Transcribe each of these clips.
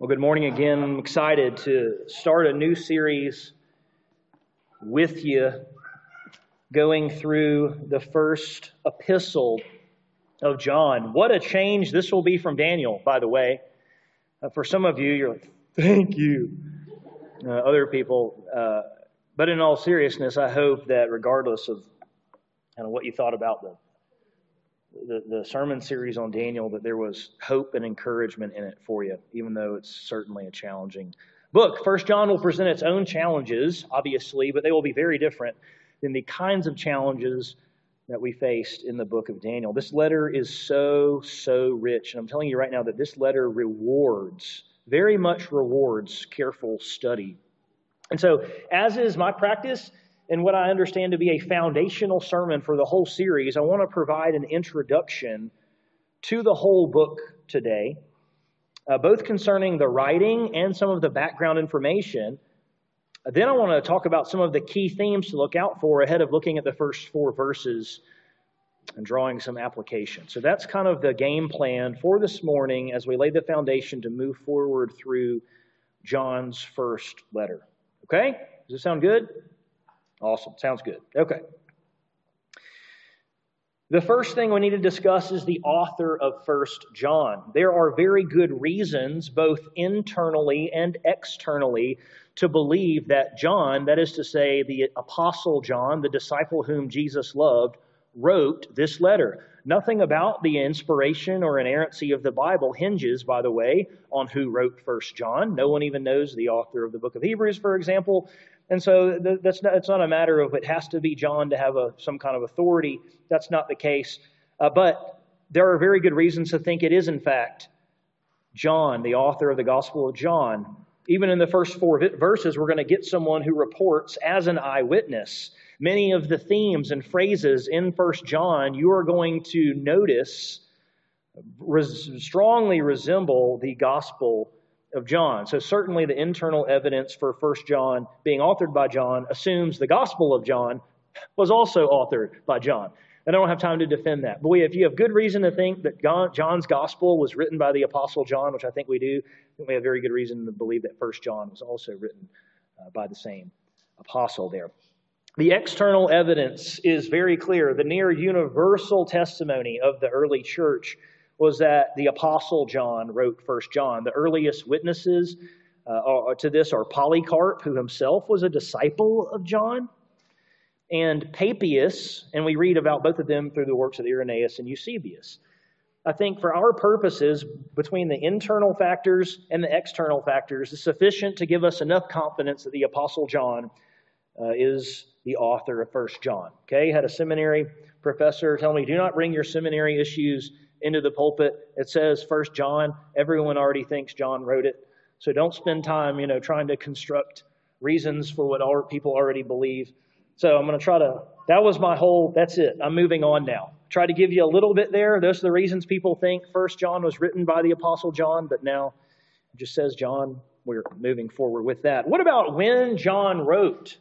Well, good morning again. I'm excited to start a new series with you, going through the first epistle of John. What a change this will be from Daniel, by the way. Uh, for some of you, you're like, thank you. Uh, other people, uh, but in all seriousness, I hope that regardless of kind of what you thought about the the, the sermon series on Daniel that there was hope and encouragement in it for you, even though it's certainly a challenging book. First John will present its own challenges, obviously, but they will be very different than the kinds of challenges that we faced in the book of Daniel. This letter is so, so rich. And I'm telling you right now that this letter rewards, very much rewards careful study. And so, as is my practice, in what I understand to be a foundational sermon for the whole series, I want to provide an introduction to the whole book today, uh, both concerning the writing and some of the background information. Then I want to talk about some of the key themes to look out for ahead of looking at the first four verses and drawing some application. So that's kind of the game plan for this morning as we lay the foundation to move forward through John's first letter. Okay? Does it sound good? Awesome. Sounds good. Okay. The first thing we need to discuss is the author of First John. There are very good reasons, both internally and externally, to believe that John, that is to say, the Apostle John, the disciple whom Jesus loved, wrote this letter. Nothing about the inspiration or inerrancy of the Bible hinges, by the way, on who wrote First John. No one even knows the author of the book of Hebrews, for example. And so that's not, it's not a matter of it has to be John to have a, some kind of authority. That's not the case. Uh, but there are very good reasons to think it is, in fact, John, the author of the Gospel of John. Even in the first four verses, we're going to get someone who reports as an eyewitness. Many of the themes and phrases in First John you are going to notice res- strongly resemble the Gospel of John. So certainly the internal evidence for 1 John being authored by John assumes the Gospel of John was also authored by John. And I don't have time to defend that. But if you have good reason to think that John's Gospel was written by the Apostle John, which I think we do, we have very good reason to believe that 1 John was also written uh, by the same apostle there. The external evidence is very clear. The near universal testimony of the early church was that the Apostle John wrote First John. The earliest witnesses uh, to this are Polycarp, who himself was a disciple of John, and Papias, and we read about both of them through the works of Irenaeus and Eusebius. I think for our purposes, between the internal factors and the external factors, is sufficient to give us enough confidence that the Apostle John uh, is the author of First John. Okay, had a seminary professor tell me, do not bring your seminary issues into the pulpit. It says First John. Everyone already thinks John wrote it. So don't spend time, you know, trying to construct reasons for what our people already believe. So I'm going to try to. That was my whole. That's it. I'm moving on now. Try to give you a little bit there. Those are the reasons people think First John was written by the Apostle John, but now it just says John. We're moving forward with that. What about when John wrote?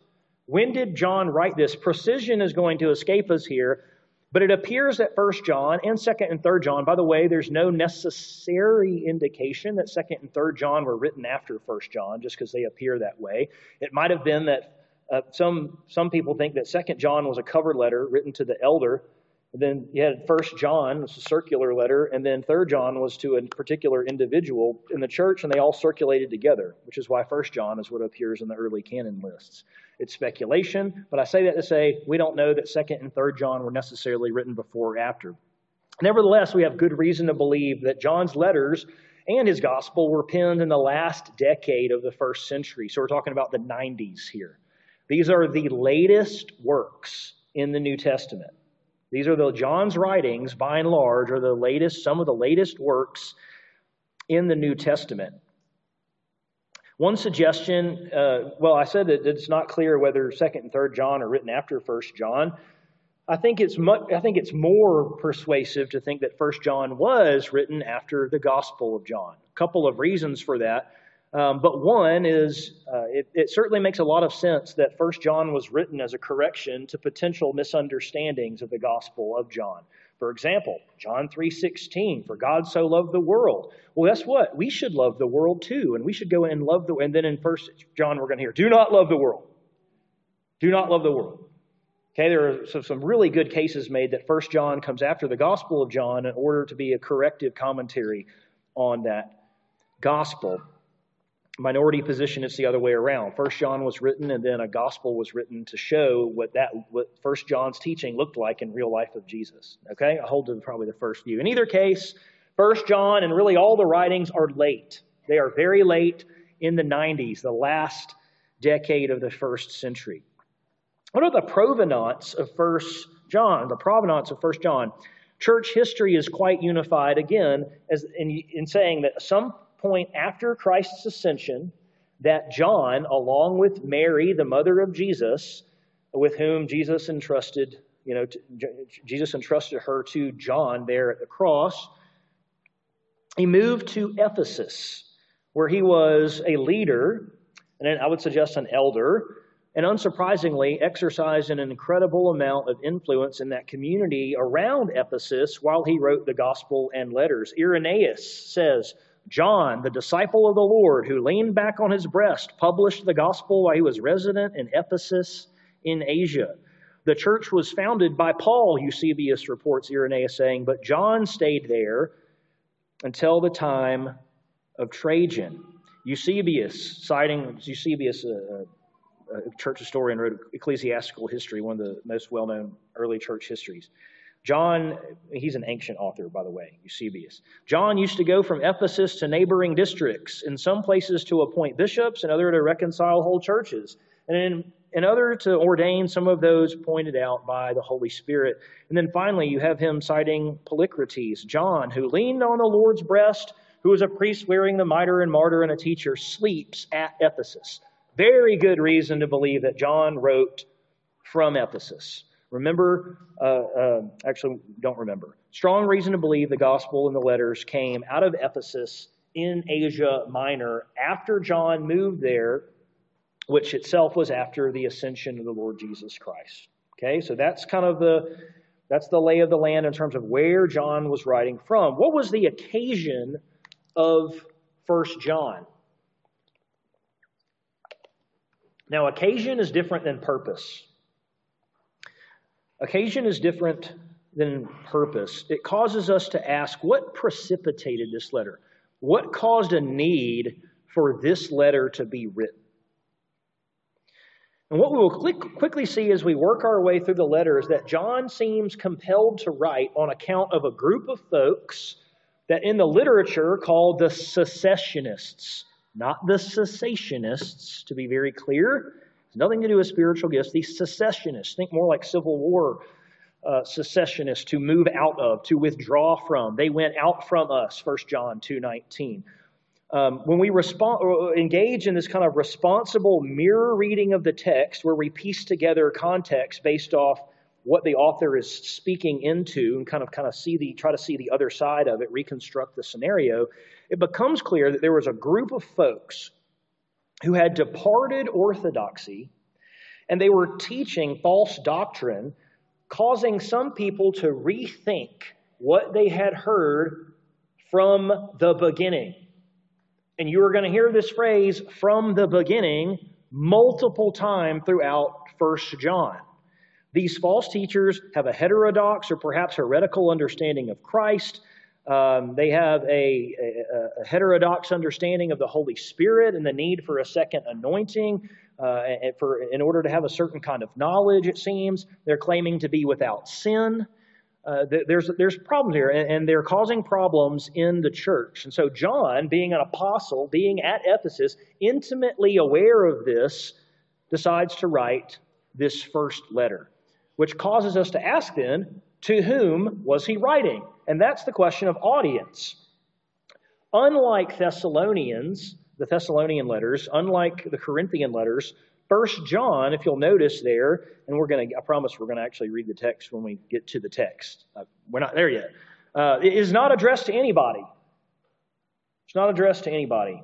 When did John write this? Precision is going to escape us here. But it appears that First John and Second and Third John, by the way, there's no necessary indication that Second and Third John were written after First John, just because they appear that way. It might have been that uh, some some people think that Second John was a cover letter written to the elder and then you had First John, it's a circular letter, and then Third John was to a particular individual in the church, and they all circulated together, which is why First John is what appears in the early canon lists. It's speculation, but I say that to say we don't know that Second and Third John were necessarily written before or after. Nevertheless, we have good reason to believe that John's letters and his gospel were penned in the last decade of the first century. So we're talking about the 90s here. These are the latest works in the New Testament. These are the John's writings, by and large, are the latest, some of the latest works in the New Testament. One suggestion, uh, well, I said that it's not clear whether Second and Third John are written after First John. I think it's much, I think it's more persuasive to think that First John was written after the Gospel of John. A couple of reasons for that. Um, but one is uh, it, it, certainly makes a lot of sense that First John was written as a correction to potential misunderstandings of the Gospel of John. For example, John 3:16, for God so loved the world. Well, guess what? We should love the world too, and we should go and love the and then in first John we're going to hear, do not love the world. Do not love the world. Okay, there are some really good cases made that First John comes after the Gospel of John in order to be a corrective commentary on that gospel minority position, it's the other way around. First John was written, and then a gospel was written to show what that what First John's teaching looked like in real life of Jesus. Okay, I hold to probably the first view. In either case, First John and really all the writings are late. They are very late in the 90s, the last decade of the first century. What are the provenance of First John? The provenance of First John. Church history is quite unified again as in, in saying that some point after Christ's ascension that John, along with Mary, the mother of Jesus, with whom Jesus entrusted, you know, Jesus entrusted her to John there at the cross, he moved to Ephesus, where he was a leader, and I would suggest an elder, and unsurprisingly exercised an incredible amount of influence in that community around Ephesus while he wrote the gospel and letters. Irenaeus says, John, the disciple of the Lord, who leaned back on his breast, published the gospel while he was resident in Ephesus in Asia. The church was founded by Paul, Eusebius reports Irenaeus saying, but John stayed there until the time of Trajan. Eusebius, citing Eusebius, a, a church historian, wrote Ecclesiastical History, one of the most well known early church histories. John, he's an ancient author, by the way, Eusebius. John used to go from Ephesus to neighboring districts, in some places to appoint bishops, and other to reconcile whole churches, and in, in other to ordain some of those pointed out by the Holy Spirit. And then finally, you have him citing Polycrates, John, who leaned on the Lord's breast, who was a priest wearing the mitre and martyr and a teacher, sleeps at Ephesus. Very good reason to believe that John wrote from Ephesus. Remember, uh, uh, actually, don't remember. Strong reason to believe the gospel and the letters came out of Ephesus in Asia Minor after John moved there, which itself was after the ascension of the Lord Jesus Christ. Okay, so that's kind of the that's the lay of the land in terms of where John was writing from. What was the occasion of First John? Now, occasion is different than purpose. Occasion is different than purpose. It causes us to ask what precipitated this letter? What caused a need for this letter to be written? And what we will quickly see as we work our way through the letter is that John seems compelled to write on account of a group of folks that in the literature called the secessionists, not the cessationists, to be very clear. Nothing to do with spiritual gifts. These secessionists, think more like Civil War uh, secessionists to move out of, to withdraw from. They went out from us, 1 John 2.19. Um, when we respond, uh, engage in this kind of responsible mirror reading of the text, where we piece together context based off what the author is speaking into, and kind of kind of see the try to see the other side of it, reconstruct the scenario, it becomes clear that there was a group of folks who had departed orthodoxy and they were teaching false doctrine, causing some people to rethink what they had heard from the beginning. And you are going to hear this phrase from the beginning multiple times throughout First John. These false teachers have a heterodox or perhaps heretical understanding of Christ. Um, they have a, a, a, heterodox understanding of the Holy Spirit and the need for a second anointing uh, and for, in order to have a certain kind of knowledge, it seems. They're claiming to be without sin. Uh, there's, there's problems here, and, and they're causing problems in the church. And so, John, being an apostle, being at Ephesus, intimately aware of this, decides to write this first letter, which causes us to ask then to whom was he writing? And that's the question of audience. Unlike Thessalonians, the Thessalonian letters, unlike the Corinthian letters, First John, if you'll notice there, and we're going to, I promise we're going to actually read the text when we get to the text. Uh, we're not there yet. Uh, it is not addressed to anybody. It's not addressed to anybody.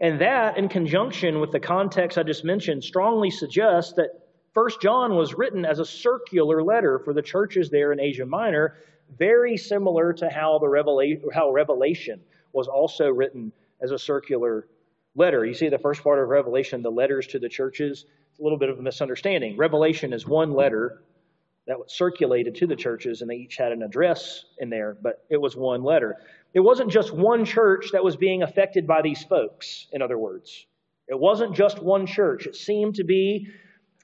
And that, in conjunction with the context I just mentioned, strongly suggests that First John was written as a circular letter for the churches there in Asia Minor, very similar to how the Revelation, how Revelation was also written as a circular letter. You see the first part of Revelation, the letters to the churches. It's a little bit of a misunderstanding. Revelation is one letter that was circulated to the churches, and they each had an address in there, but it was one letter. It wasn't just one church that was being affected by these folks, in other words. It wasn't just one church. It seemed to be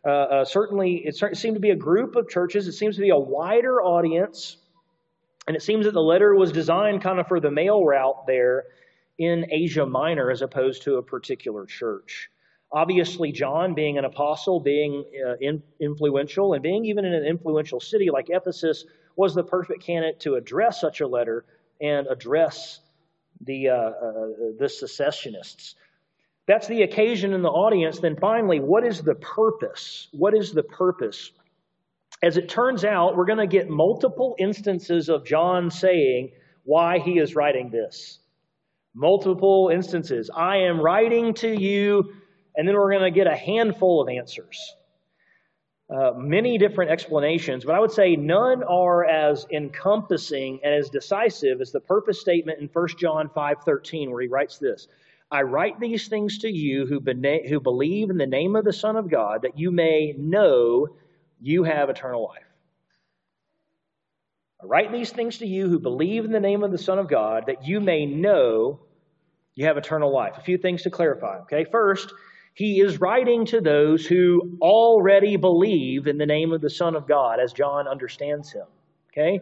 uh, uh, certainly, it seemed to be a group of churches. It seems to be a wider audience. And it seems that the letter was designed kind of for the mail route there in Asia Minor as opposed to a particular church. Obviously, John, being an apostle, being uh, in, influential, and being even in an influential city like Ephesus, was the perfect candidate to address such a letter and address the, uh, uh, the secessionists that's the occasion in the audience, then finally, what is the purpose? What is the purpose? As it turns out, we're going to get multiple instances of John saying why he is writing this. Multiple instances. I am writing to you, and then we're going to get a handful of answers. Uh, many different explanations, but I would say none are as encompassing and as decisive as the purpose statement in 1 John 5:13 where he writes this. I write these things to you who, bena- who believe in the name of the Son of God, that you may know you have eternal life. I write these things to you who believe in the name of the Son of God, that you may know you have eternal life. A few things to clarify. Okay, first, he is writing to those who already believe in the name of the Son of God, as John understands him. Okay,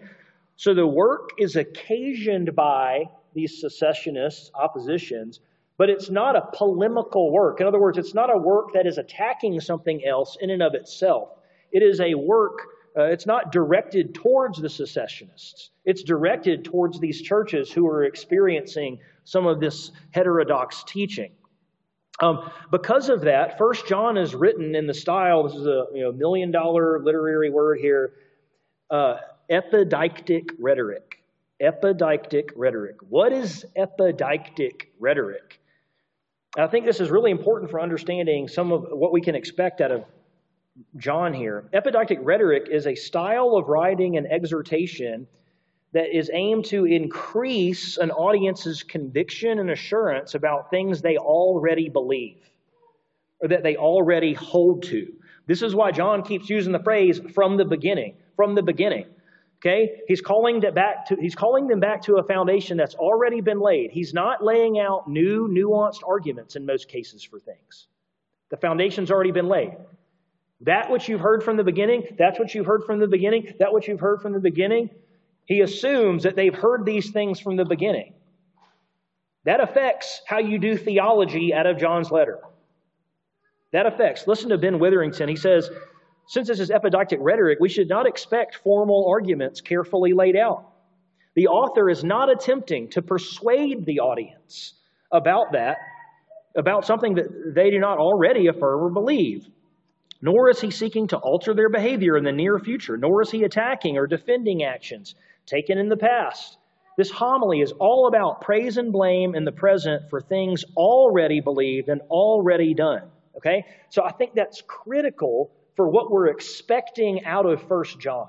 so the work is occasioned by these secessionists, oppositions but it's not a polemical work. In other words, it's not a work that is attacking something else in and of itself. It is a work, uh, it's not directed towards the secessionists. It's directed towards these churches who are experiencing some of this heterodox teaching. Um, because of that, First John is written in the style, this is a you know, million dollar literary word here, uh, epideictic rhetoric. Epideictic rhetoric. What is epideictic rhetoric? I think this is really important for understanding some of what we can expect out of John here. Epideictic rhetoric is a style of writing and exhortation that is aimed to increase an audience's conviction and assurance about things they already believe or that they already hold to. This is why John keeps using the phrase from the beginning. From the beginning. Okay? He's calling, back to, he's calling them back to a foundation that's already been laid. He's not laying out new, nuanced arguments in most cases for things. The foundation's already been laid. That which you've heard from the beginning, that's what you've heard from the beginning, that which you've heard from the beginning. He assumes that they've heard these things from the beginning. That affects how you do theology out of John's letter. That affects. Listen to Ben Witherington. He says, since this is epideictic rhetoric, we should not expect formal arguments carefully laid out. The author is not attempting to persuade the audience about that, about something that they do not already affirm or believe. Nor is he seeking to alter their behavior in the near future, nor is he attacking or defending actions taken in the past. This homily is all about praise and blame in the present for things already believed and already done. Okay? So I think that's critical for what we're expecting out of First John.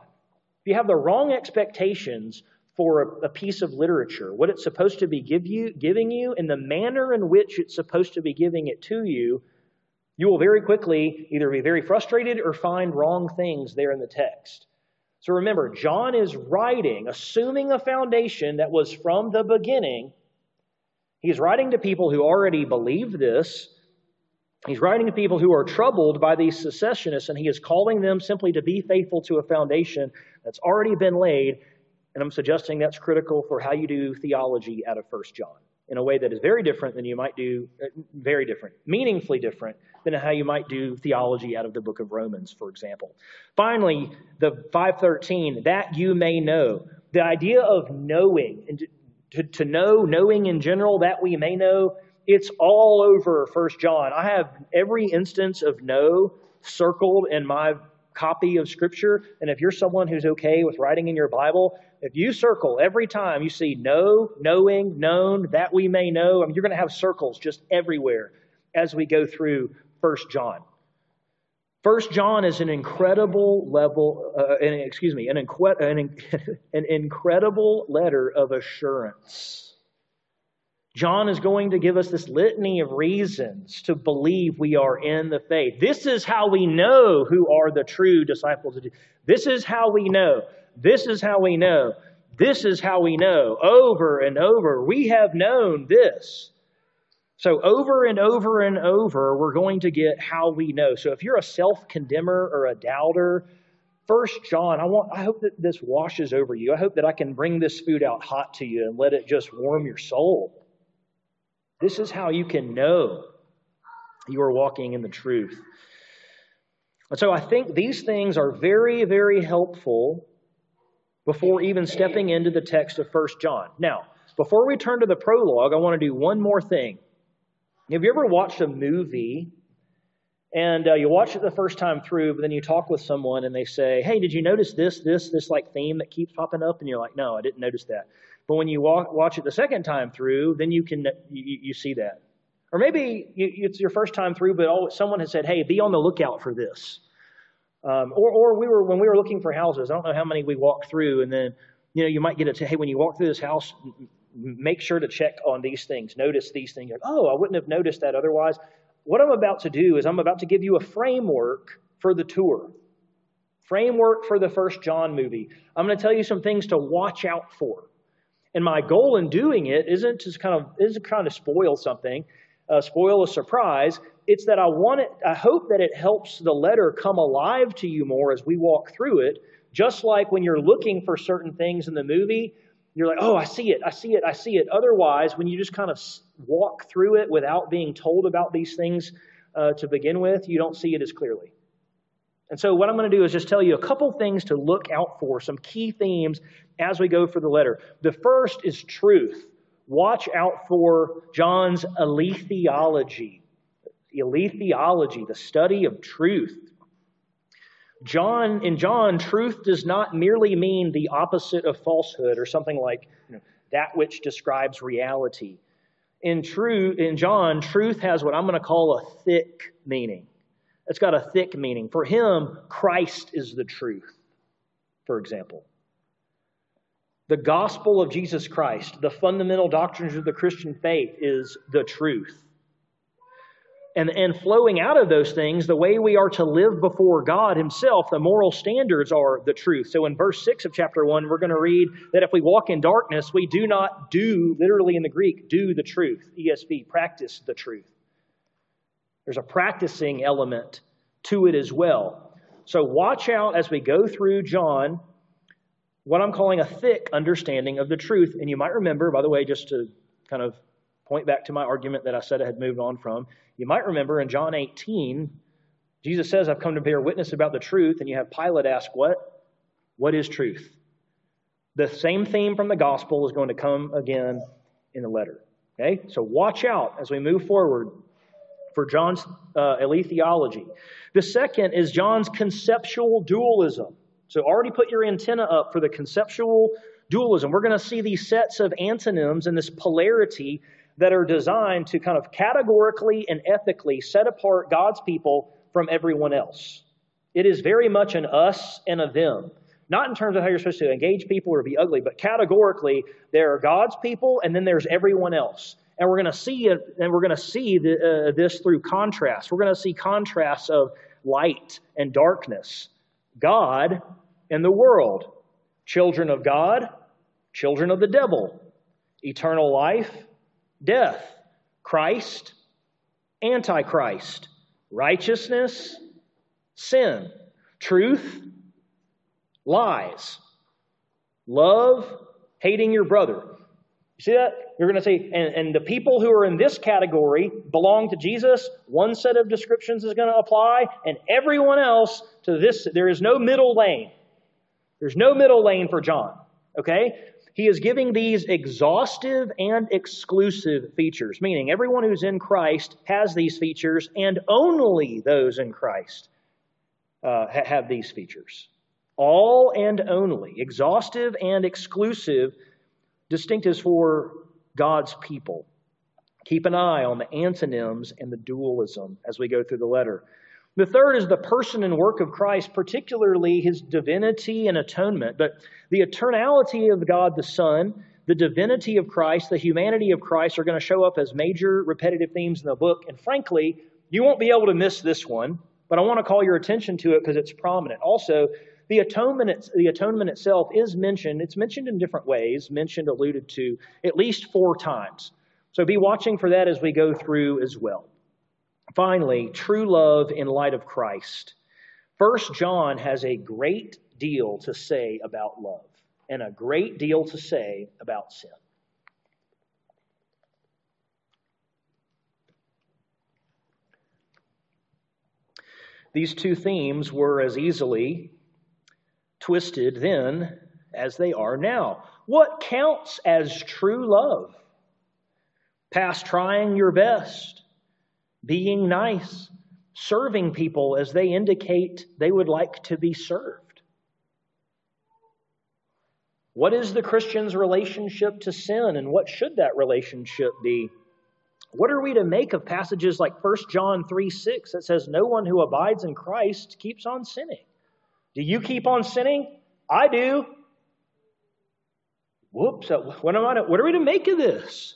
If you have the wrong expectations for a, a, piece of literature, what it's supposed to be give you, giving you, and the manner in which it's supposed to be giving it to you, you will very quickly either be very frustrated or find wrong things there in the text. So remember, John is writing, assuming a foundation that was from the beginning. He's writing to people who already believe this, He's writing to people who are troubled by these secessionists, and he is calling them simply to be faithful to a foundation that's already been laid. And I'm suggesting that's critical for how you do theology out of First John in a way that is very different than you might do, uh, very different, meaningfully different than how you might do theology out of the book of Romans, for example. Finally, the 513, that you may know. The idea of knowing, and to, to know, knowing in general, that we may know, it's all over First John. I have every instance of know circled in my copy of Scripture. And if you're someone who's okay with writing in your Bible, if you circle every time you see know, knowing, known, that we may know, I mean, you're going to have circles just everywhere as we go through First John. First John is an incredible level, uh, an, excuse me, an, an, an incredible letter of assurance. John is going to give us this litany of reasons to believe we are in the faith. This is how we know who are the true disciples of Jesus. This is how we know. This is how we know. This is how we know. Over and over, we have known this. So, over and over and over, we're going to get how we know. So, if you're a self condemner or a doubter, First John, I want I hope that this washes over you. I hope that I can bring this food out hot to you and let it just warm your soul. This is how you can know you are walking in the truth. And so I think these things are very, very helpful before even stepping into the text of First John. Now, before we turn to the prologue, I want to do one more thing. Have you ever watched a movie and uh, you watch it the first time through, but then you talk with someone and they say, "Hey, did you notice this, this, this like theme that keeps popping up?" And you're like, "No, I didn't notice that." But when you walk, watch it the second time through, then you can you, you see that. Or maybe you, it's your first time through, but all, someone has said, "Hey, be on the lookout for this." Um, or, or we were when we were looking for houses. I don't know how many we walked through, and then you know you might get a hey when you walk through this house, make sure to check on these things. Notice these things. Like, oh, I wouldn't have noticed that otherwise. What I'm about to do is I'm about to give you a framework for the tour. Framework for the first John movie. I'm going to tell you some things to watch out for. And my goal in doing it isn't to kind of isn't kind of spoil something, uh, spoil a surprise. It's that I want it. I hope that it helps the letter come alive to you more as we walk through it. Just like when you're looking for certain things in the movie, you're like, oh, I see it, I see it, I see it. Otherwise, when you just kind of walk through it without being told about these things uh, to begin with, you don't see it as clearly. And so, what I'm going to do is just tell you a couple things to look out for, some key themes as we go for the letter. The first is truth. Watch out for John's aletheology. Aletheology, the study of truth. John, in John, truth does not merely mean the opposite of falsehood or something like you know, that which describes reality. In, true, in John, truth has what I'm going to call a thick meaning. It's got a thick meaning. For him, Christ is the truth, for example. The gospel of Jesus Christ, the fundamental doctrines of the Christian faith, is the truth. And, and flowing out of those things, the way we are to live before God Himself, the moral standards are the truth. So in verse 6 of chapter 1, we're going to read that if we walk in darkness, we do not do, literally in the Greek, do the truth. ESV, practice the truth. There's a practicing element to it as well. So watch out as we go through John, what I'm calling a thick understanding of the truth. And you might remember, by the way, just to kind of point back to my argument that I said I had moved on from. You might remember in John 18, Jesus says, I've come to bear witness about the truth, and you have Pilate ask, What? What is truth? The same theme from the gospel is going to come again in the letter. Okay? So watch out as we move forward for John's uh, theology. The second is John's conceptual dualism. So already put your antenna up for the conceptual dualism. We're going to see these sets of antonyms and this polarity that are designed to kind of categorically and ethically set apart God's people from everyone else. It is very much an us and a them. Not in terms of how you're supposed to engage people or be ugly, but categorically, there are God's people and then there's everyone else. And we're going to see it, and we're going to see the, uh, this through contrast. We're going to see contrasts of light and darkness, God and the world, children of God, children of the devil, eternal life, death, Christ, Antichrist, righteousness, sin, truth, lies, love, hating your brother. You see that? You're going to say, and, and the people who are in this category belong to Jesus. One set of descriptions is going to apply, and everyone else to this. There is no middle lane. There's no middle lane for John. Okay? He is giving these exhaustive and exclusive features, meaning everyone who's in Christ has these features, and only those in Christ uh, have these features. All and only, exhaustive and exclusive, distinctives for God's people. Keep an eye on the antonyms and the dualism as we go through the letter. The third is the person and work of Christ, particularly his divinity and atonement. But the eternality of God the Son, the divinity of Christ, the humanity of Christ are going to show up as major repetitive themes in the book. And frankly, you won't be able to miss this one, but I want to call your attention to it because it's prominent. Also, the atonement, the atonement itself is mentioned. It's mentioned in different ways, mentioned, alluded to at least four times. So be watching for that as we go through as well. Finally, true love in light of Christ. First John has a great deal to say about love and a great deal to say about sin. These two themes were as easily twisted then as they are now. What counts as true love? Past trying your best, being nice, serving people as they indicate they would like to be served. What is the Christian's relationship to sin, and what should that relationship be? What are we to make of passages like 1 John 3 6 that says, No one who abides in Christ keeps on sinning? Do you keep on sinning? I do. Whoops, uh, what, am I to, what are we to make of this?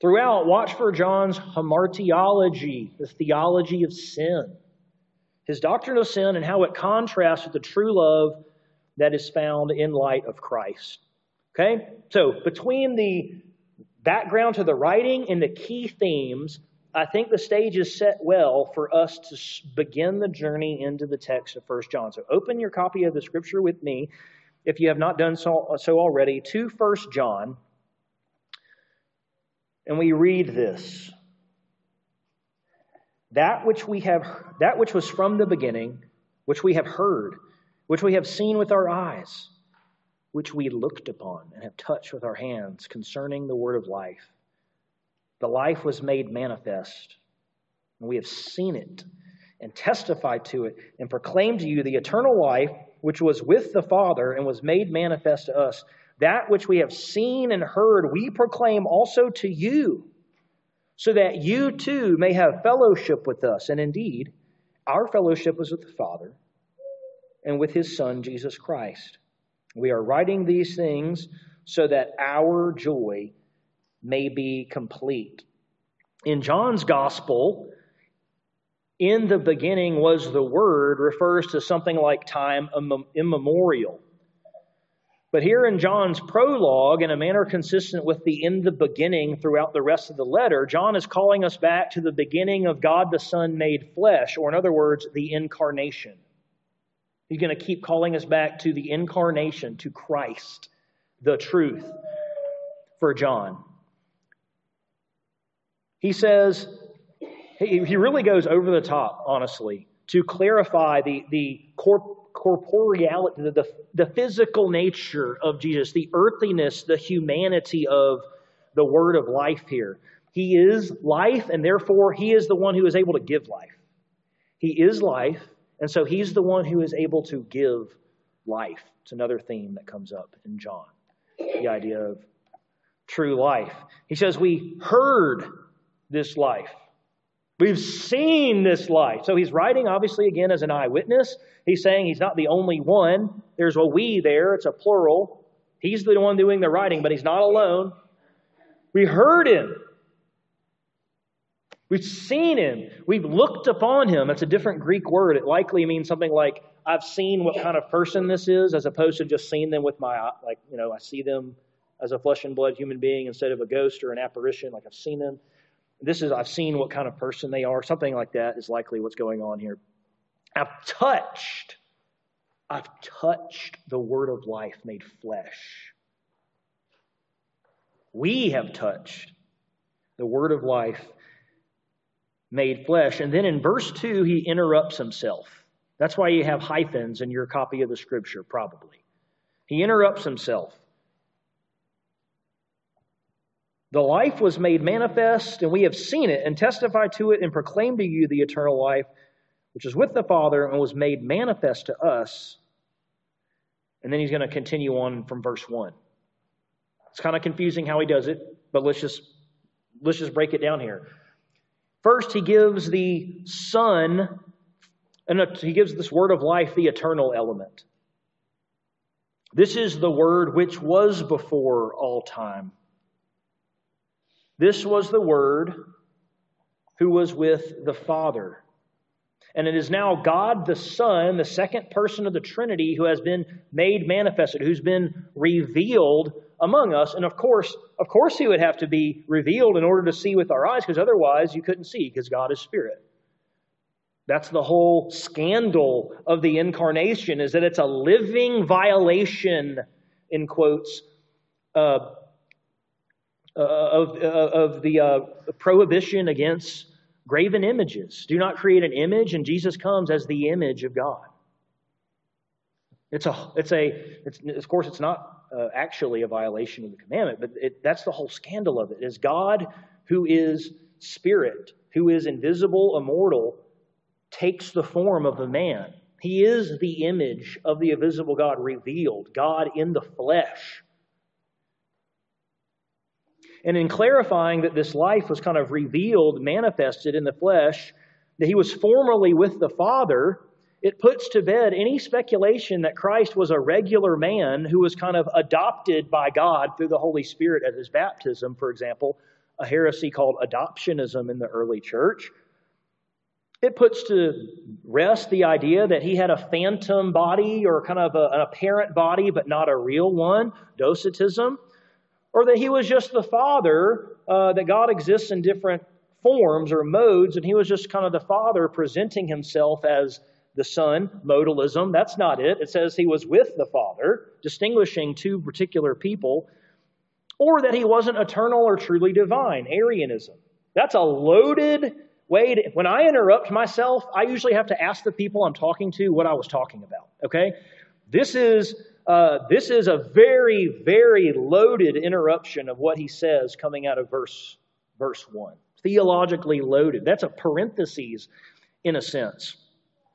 Throughout, watch for John's hamartiology, the theology of sin, his doctrine of sin, and how it contrasts with the true love that is found in light of Christ. Okay? So, between the background to the writing and the key themes, I think the stage is set well for us to begin the journey into the text of 1 John. So open your copy of the scripture with me, if you have not done so, so already, to 1 John. And we read this. That which we have that which was from the beginning, which we have heard, which we have seen with our eyes, which we looked upon and have touched with our hands concerning the word of life. The life was made manifest, and we have seen it and testified to it and proclaimed to you the eternal life which was with the Father and was made manifest to us. That which we have seen and heard, we proclaim also to you, so that you too may have fellowship with us. And indeed, our fellowship was with the Father and with his Son, Jesus Christ. We are writing these things so that our joy may be complete. In John's gospel, in the beginning was the Word refers to something like time immemorial. But here in John's prologue, in a manner consistent with the in the beginning throughout the rest of the letter, John is calling us back to the beginning of God the Son made flesh, or in other words, the incarnation. He's going to keep calling us back to the incarnation, to Christ, the truth for John. He says, he really goes over the top, honestly, to clarify the, the corp, corporeality, the, the, the physical nature of Jesus, the earthiness, the humanity of the word of life here. He is life, and therefore he is the one who is able to give life. He is life, and so he's the one who is able to give life. It's another theme that comes up in John the idea of true life. He says, We heard this life. We've seen this life. So he's writing, obviously, again, as an eyewitness. He's saying he's not the only one. There's a we there, it's a plural. He's the one doing the writing, but he's not alone. We heard him. We've seen him. We've looked upon him. It's a different Greek word. It likely means something like, I've seen what kind of person this is, as opposed to just seeing them with my, like, you know, I see them as a flesh and blood human being instead of a ghost or an apparition. Like I've seen them. This is, I've seen what kind of person they are. Something like that is likely what's going on here. I've touched, I've touched the word of life made flesh. We have touched the word of life made flesh. And then in verse 2, he interrupts himself. That's why you have hyphens in your copy of the scripture, probably. He interrupts himself. The life was made manifest, and we have seen it and testified to it and proclaimed to you the eternal life, which is with the Father and was made manifest to us. And then he's going to continue on from verse 1. It's kind of confusing how he does it, but let's just let's just break it down here. First, he gives the Son, uh, and he gives this word of life the eternal element. This is the Word which was before all time. This was the Word who was with the Father. And it is now God the Son, the second person of the Trinity, who has been made manifested, who's been revealed among us. And of course, of course, he would have to be revealed in order to see with our eyes, because otherwise you couldn't see, because God is spirit. That's the whole scandal of the incarnation, is that it's a living violation, in quotes, uh, of, uh, of the uh, prohibition against graven images. Do not create an image, and Jesus comes as the image of God. It's a, it's a, it's, of course, it's not uh, actually a violation of the commandment, but it, that's the whole scandal of it. Is God, who is spirit, who is invisible, immortal, takes the form of a man. He is the image of the invisible God revealed, God in the flesh. And in clarifying that this life was kind of revealed, manifested in the flesh, that he was formerly with the Father, it puts to bed any speculation that Christ was a regular man who was kind of adopted by God through the Holy Spirit at his baptism, for example, a heresy called adoptionism in the early church. It puts to rest the idea that he had a phantom body or kind of a, an apparent body, but not a real one, docetism, or that he was just the Father, uh, that God exists in different forms or modes, and he was just kind of the Father presenting himself as the Son, modalism. That's not it. It says he was with the Father, distinguishing two particular people, or that he wasn't eternal or truly divine, Arianism. That's a loaded Wade, when I interrupt myself, I usually have to ask the people I'm talking to what I was talking about. Okay? This is uh, this is a very, very loaded interruption of what he says coming out of verse verse one. Theologically loaded. That's a parenthesis in a sense.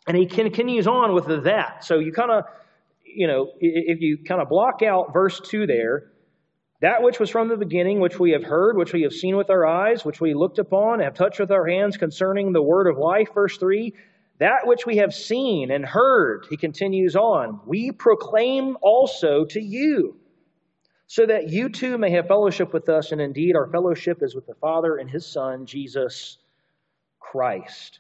And he continues on with the that. So you kind of, you know, if you kind of block out verse 2 there, that which was from the beginning, which we have heard, which we have seen with our eyes, which we looked upon, have touched with our hands concerning the word of life, verse 3. That which we have seen and heard, he continues on, we proclaim also to you, so that you too may have fellowship with us, and indeed our fellowship is with the Father and his Son, Jesus Christ.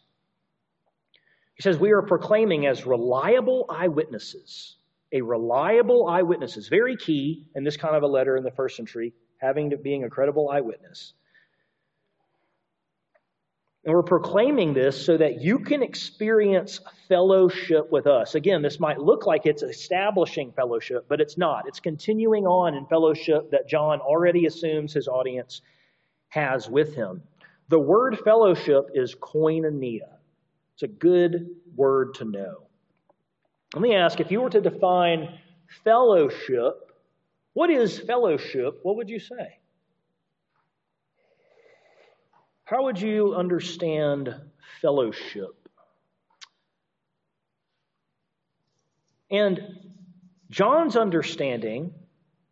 He says, We are proclaiming as reliable eyewitnesses a reliable eyewitness is very key in this kind of a letter in the first century, having to being a credible eyewitness. And we're proclaiming this so that you can experience fellowship with us. Again, this might look like it's establishing fellowship, but it's not. It's continuing on in fellowship that John already assumes his audience has with him. The word fellowship is koinonia. It's a good word to know. Let me ask if you were to define fellowship, what is fellowship? What would you say? How would you understand fellowship? And John's understanding,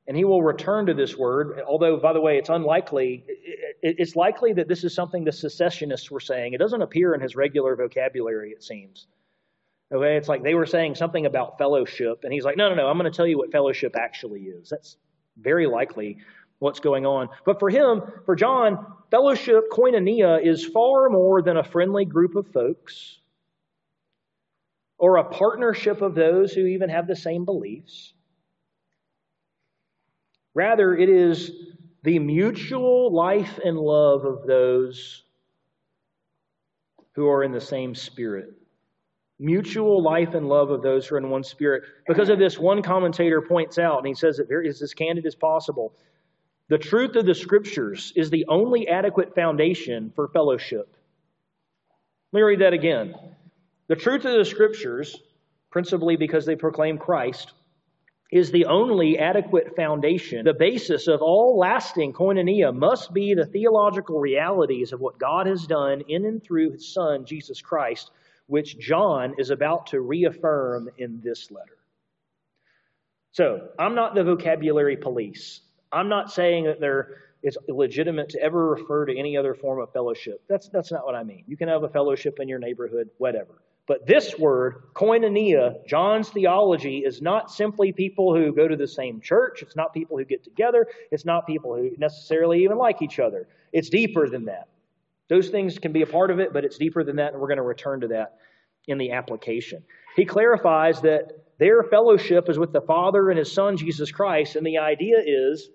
and he will return to this word, although, by the way, it's unlikely, it's likely that this is something the secessionists were saying. It doesn't appear in his regular vocabulary, it seems. Okay, it's like they were saying something about fellowship, and he's like, no, no, no, I'm going to tell you what fellowship actually is. That's very likely what's going on. But for him, for John, fellowship, koinonia, is far more than a friendly group of folks or a partnership of those who even have the same beliefs. Rather, it is the mutual life and love of those who are in the same spirit mutual life and love of those who are in one spirit. Because of this, one commentator points out, and he says it very, is as candid as possible the truth of the scriptures is the only adequate foundation for fellowship. Let me read that again. The truth of the scriptures, principally because they proclaim Christ, is the only adequate foundation. The basis of all lasting koinonia must be the theological realities of what God has done in and through his Son, Jesus Christ, which John is about to reaffirm in this letter. So, I'm not the vocabulary police. I'm not saying that there it's legitimate to ever refer to any other form of fellowship. That's, that's not what I mean. You can have a fellowship in your neighborhood, whatever. But this word, koinonia, John's theology, is not simply people who go to the same church. It's not people who get together. It's not people who necessarily even like each other. It's deeper than that. Those things can be a part of it, but it's deeper than that, and we're going to return to that in the application. He clarifies that their fellowship is with the Father and His Son, Jesus Christ, and the idea is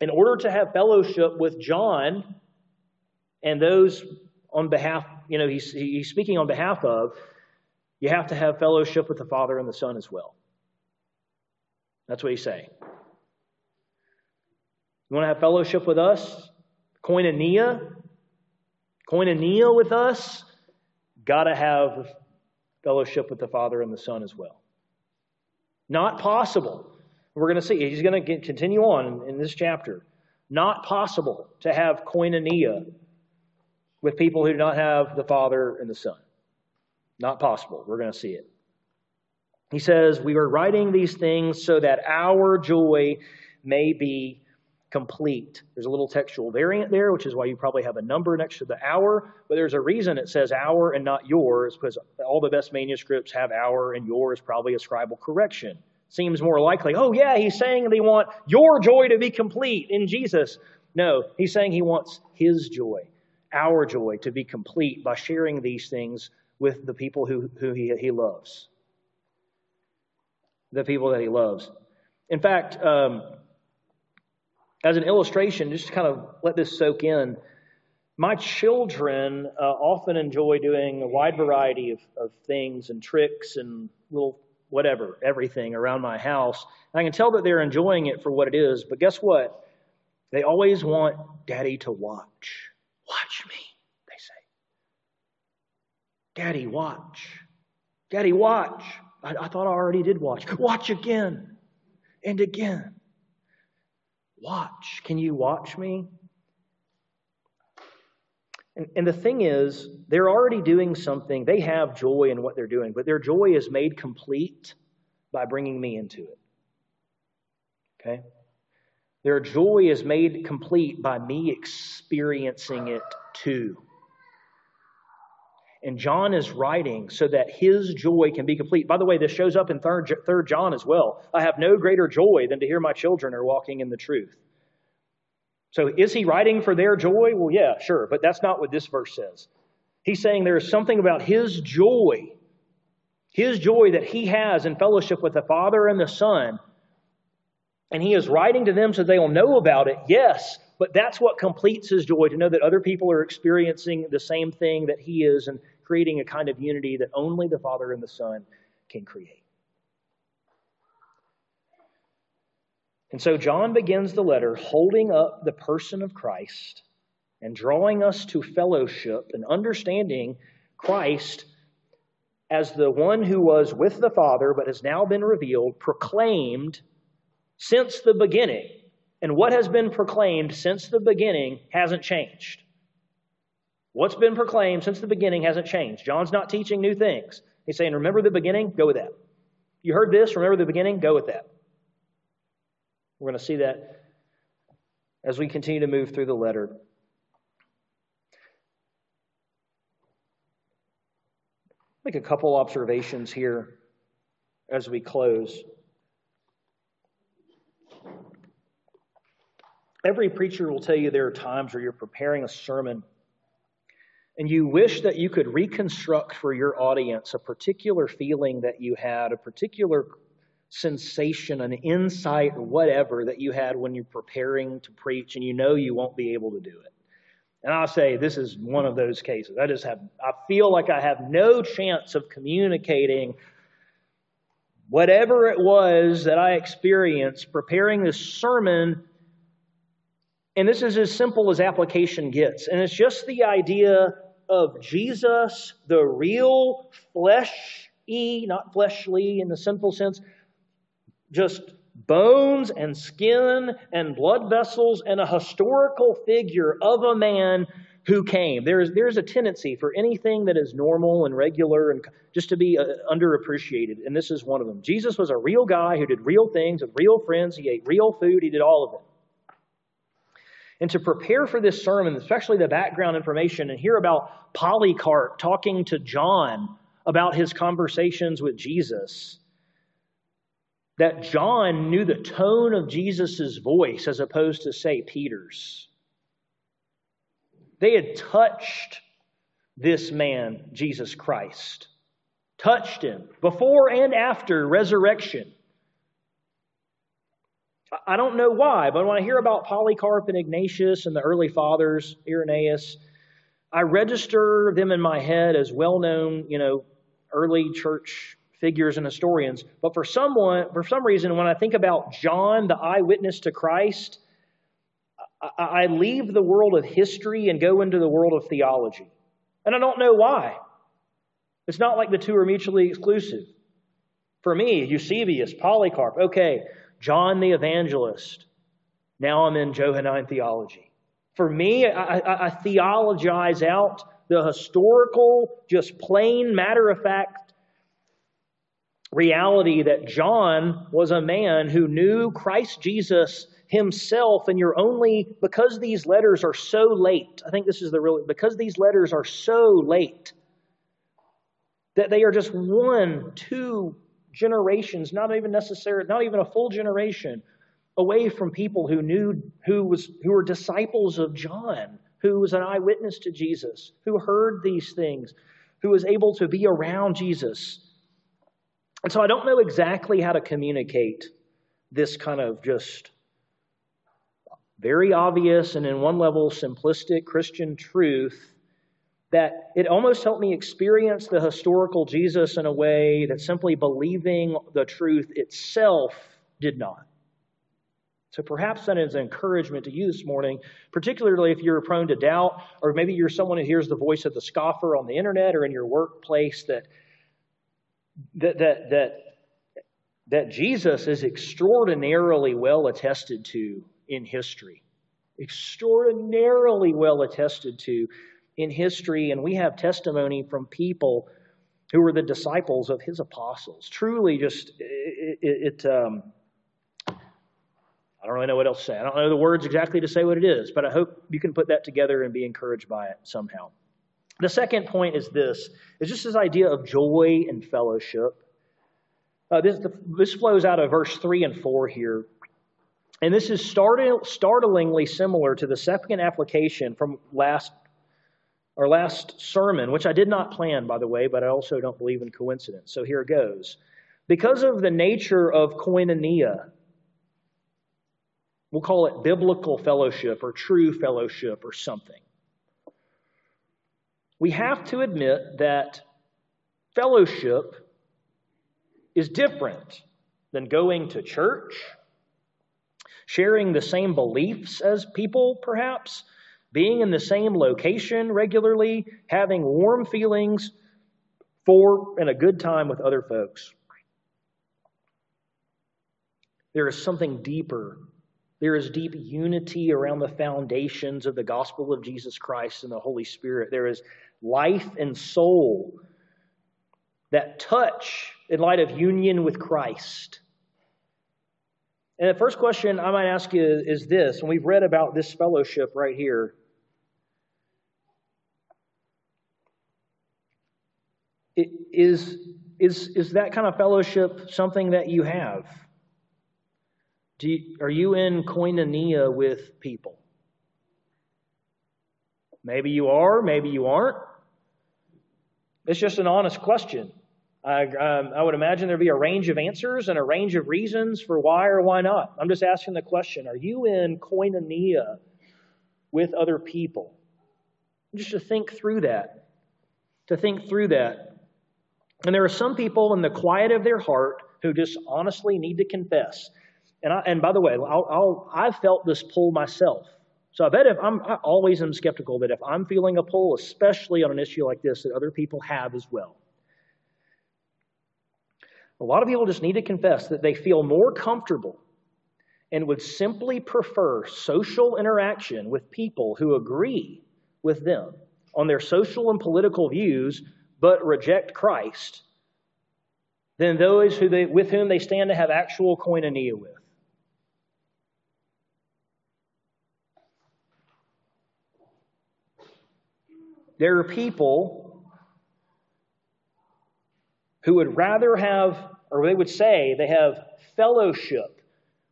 in order to have fellowship with John and those on behalf, you know, he's, he's speaking on behalf of, you have to have fellowship with the Father and the Son as well. That's what he's saying. You want to have fellowship with us? Koinonia? Koinonia with us? Got to have fellowship with the Father and the Son as well. Not possible we're going to see, he's going to continue on in this chapter. Not possible to have koinonia with people who do not have the Father and the Son. Not possible. We're going to see it. He says, We are writing these things so that our joy may be complete. There's a little textual variant there, which is why you probably have a number next to the our, but there's a reason it says our and not yours, because all the best manuscripts have our and yours, probably a scribal correction seems more likely. Oh, yeah, he's saying they want your joy to be complete in Jesus. No, he's saying he wants his joy, our joy, to be complete by sharing these things with the people who, who he, he loves. The people that he loves. In fact, um, as an illustration, just to kind of let this soak in, my children uh, often enjoy doing a wide variety of, of things and tricks and little whatever, everything around my house. And I can tell that they're enjoying it for what it is, but guess what? They always want daddy to watch. Watch me, they say. Daddy, watch. Daddy, watch. I, I thought I already did watch. Watch again and again. Watch. Can you watch me? And, and the thing is, they're already doing something. They have joy in what they're doing, but their joy is made complete by bringing me into it. Okay? Their joy is made complete by me experiencing it too. And John is writing so that his joy can be complete. By the way, this shows up in 3rd John as well. I have no greater joy than to hear my children are walking in the truth. So is he writing for their joy? Well, yeah, sure, but that's not what this verse says. He's saying there is something about his joy, his joy that he has in fellowship with the Father and the Son. And he is writing to them so they'll know about it, yes, but that's what completes his joy to know that other people are experiencing the same thing that he is and creating a kind of unity that only the Father and the Son can create. And so John begins the letter holding up the person of Christ and drawing us to fellowship and understanding Christ as the one who was with the Father but has now been revealed, proclaimed since the beginning. And what has been proclaimed since the beginning hasn't changed. What's been proclaimed since the beginning hasn't changed. John's not teaching new things. He's saying, Remember the beginning? Go with that. You heard this? Remember the beginning? Go with that. We're going to see that as we continue to move through the letter. Make a couple observations here as we close. Every preacher will tell you there are times where you're preparing a sermon and you wish that you could reconstruct for your audience a particular feeling that you had, a particular sensation, an insight, or whatever that you had when you're preparing to preach and you know you won't be able to do it. And I'll say this is one of those cases. I just have, I feel like I have no chance of communicating whatever it was that I experienced preparing this sermon. And this is as simple as application gets. And it's just the idea of Jesus, the real fleshy, not fleshly in the simple sense, just bones and skin and blood vessels and a historical figure of a man who came. There's, there's a tendency for anything that is normal and regular and just to be uh, underappreciated, and this is one of them. Jesus was a real guy who did real things with real friends. He ate real food. He did all of it. And to prepare for this sermon, especially the background information, and hear about Polycarp talking to John about his conversations with Jesus, that John knew the tone of Jesus' voice as opposed to, say, Peter's. They had touched this man, Jesus Christ, touched him before and after resurrection. I don't know why, but when I hear about Polycarp and Ignatius and the early fathers, Irenaeus, I register them in my head as well known, you know, early church figures and historians. But for someone, for some reason, when I think about John, the eyewitness to Christ, I leave the world of history and go into the world of theology. And I don't know why. It's not like the two are mutually exclusive. For me, Eusebius, Polycarp, okay, John the Evangelist. Now I'm in Johannine theology. For me, I, I, I theologize out the historical, just plain matter of fact reality that John was a man who knew Christ Jesus himself, and you're only, because these letters are so late, I think this is the real, because these letters are so late, that they are just one, two generations, not even necessarily, not even a full generation away from people who knew, who was, who were disciples of John, who was an eyewitness to Jesus, who heard these things, who was able to be around Jesus. And so I don't know exactly how to communicate this kind of just very obvious and, in one level, simplistic Christian truth that it almost helped me experience the historical Jesus in a way that simply believing the truth itself did not. So perhaps that is an encouragement to you this morning, particularly if you're prone to doubt, or maybe you're someone who hears the voice of the scoffer on the internet or in your workplace that that that that, that Jesus is extraordinarily well attested to in history. Extraordinarily well attested to in history, and we have testimony from people who were the disciples of his apostles. Truly, just it, it, it um, I don't really know what else to say. I don't know the words exactly to say what it is, but I hope you can put that together and be encouraged by it somehow. The second point is this: is just this idea of joy and fellowship. Uh, this, the, this flows out of verse three and four here. And this is startlingly similar to the second application from last our last sermon, which I did not plan, by the way, but I also don't believe in coincidence. So here it goes. Because of the nature of koinonia, we'll call it biblical fellowship or true fellowship or something. We have to admit that fellowship is different than going to church, sharing the same beliefs as people, perhaps, being in the same location regularly, having warm feelings for and a good time with other folks. There is something deeper. There is deep unity around the foundations of the gospel of Jesus Christ and the Holy Spirit. There is life and soul that touch in light of union with Christ. And the first question I might ask you is this, and we've read about this fellowship right here. Is, is, is that kind of fellowship something that you have? Do you, are you in koinonia with people? Maybe you are, maybe you aren't. It's just an honest question. I, um, I would imagine there'd be a range of answers and a range of reasons for why or why not. I'm just asking the question Are you in koinonia with other people? Just to think through that. To think through that. And there are some people in the quiet of their heart who just honestly need to confess. And, I, and by the way, I'll, I'll, I've felt this pull myself. So I bet if I'm, I always am skeptical that if I'm feeling a pull, especially on an issue like this, that other people have as well. A lot of people just need to confess that they feel more comfortable and would simply prefer social interaction with people who agree with them on their social and political views but reject Christ than those who they, with whom they stand to have actual koinonia with. There are people who would rather have, or they would say they have fellowship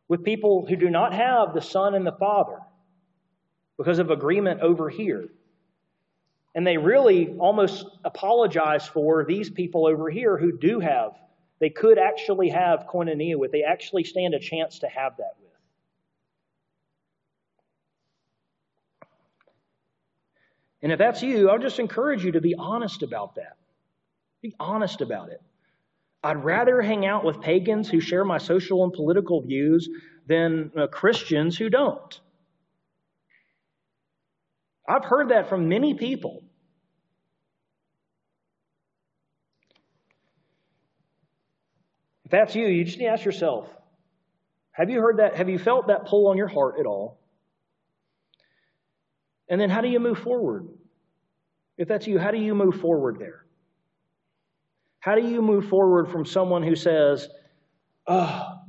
with people who do not have the Son and the Father because of agreement over here. And they really almost apologize for these people over here who do have, they could actually have koinonia with, they actually stand a chance to have that with. And if that's you, I'll just encourage you to be honest about that. Be honest about it. I'd rather hang out with pagans who share my social and political views than uh, Christians who don't. I've heard that from many people. If that's you, you just need to ask yourself have you heard that? Have you felt that pull on your heart at all? And then how do you move forward? If that's you, how do you move forward there? How do you move forward from someone who says, Oh,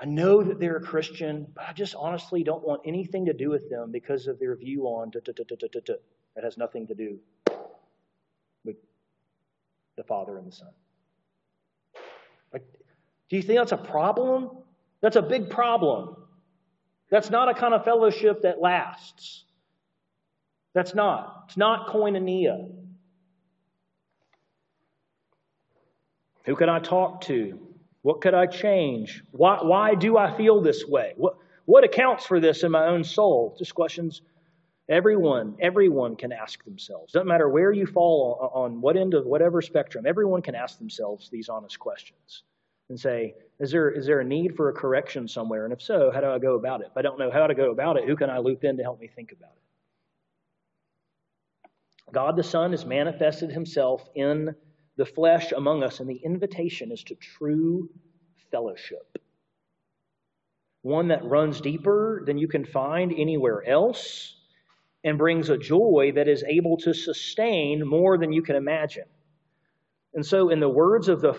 I know that they're a Christian, but I just honestly don't want anything to do with them because of their view on that has nothing to do with the Father and the Son. Like, do you think that's a problem? That's a big problem. That's not a kind of fellowship that lasts. That's not. It's not koinonia. Who can I talk to? What could I change? Why, why do I feel this way? What, what accounts for this in my own soul? Just questions everyone, everyone can ask themselves. Doesn't matter where you fall on, on what end of whatever spectrum, everyone can ask themselves these honest questions and say, is there, is there a need for a correction somewhere? And if so, how do I go about it? If I don't know how to go about it, who can I loop in to help me think about it? God the Son has manifested himself in the flesh among us, and the invitation is to true fellowship. One that runs deeper than you can find anywhere else and brings a joy that is able to sustain more than you can imagine. And so, in the words of, the,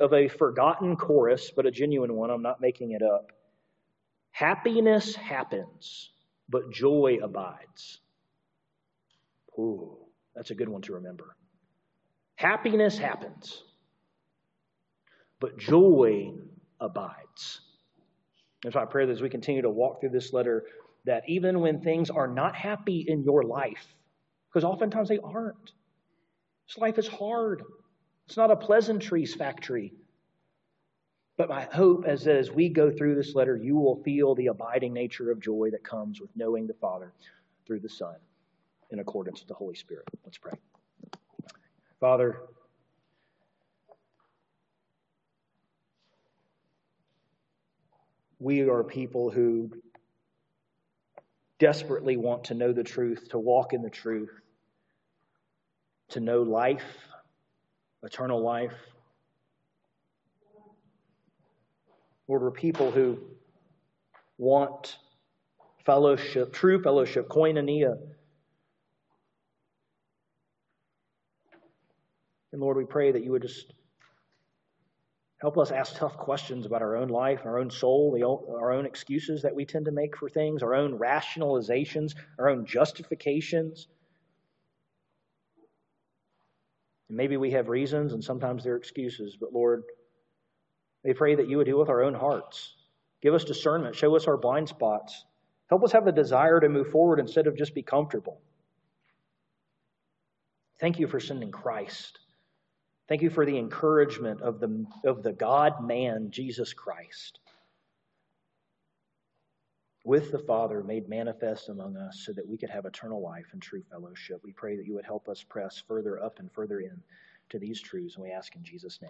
of a forgotten chorus, but a genuine one, I'm not making it up happiness happens, but joy abides. Ooh, that's a good one to remember. Happiness happens, but joy abides. And so I pray that as we continue to walk through this letter, that even when things are not happy in your life, because oftentimes they aren't, this life is hard. It's not a pleasantries factory. But my hope is that as we go through this letter, you will feel the abiding nature of joy that comes with knowing the Father through the Son in accordance with the Holy Spirit. Let's pray. Father, we are people who desperately want to know the truth, to walk in the truth, to know life, eternal life. Lord, we're people who want fellowship, true fellowship, koinonia And Lord, we pray that you would just help us ask tough questions about our own life, our own soul, our own excuses that we tend to make for things, our own rationalizations, our own justifications. And maybe we have reasons and sometimes they're excuses, but Lord, we pray that you would deal with our own hearts. Give us discernment, show us our blind spots. Help us have the desire to move forward instead of just be comfortable. Thank you for sending Christ Thank you for the encouragement of the, of the God man, Jesus Christ, with the Father made manifest among us so that we could have eternal life and true fellowship. We pray that you would help us press further up and further in to these truths, and we ask in Jesus' name.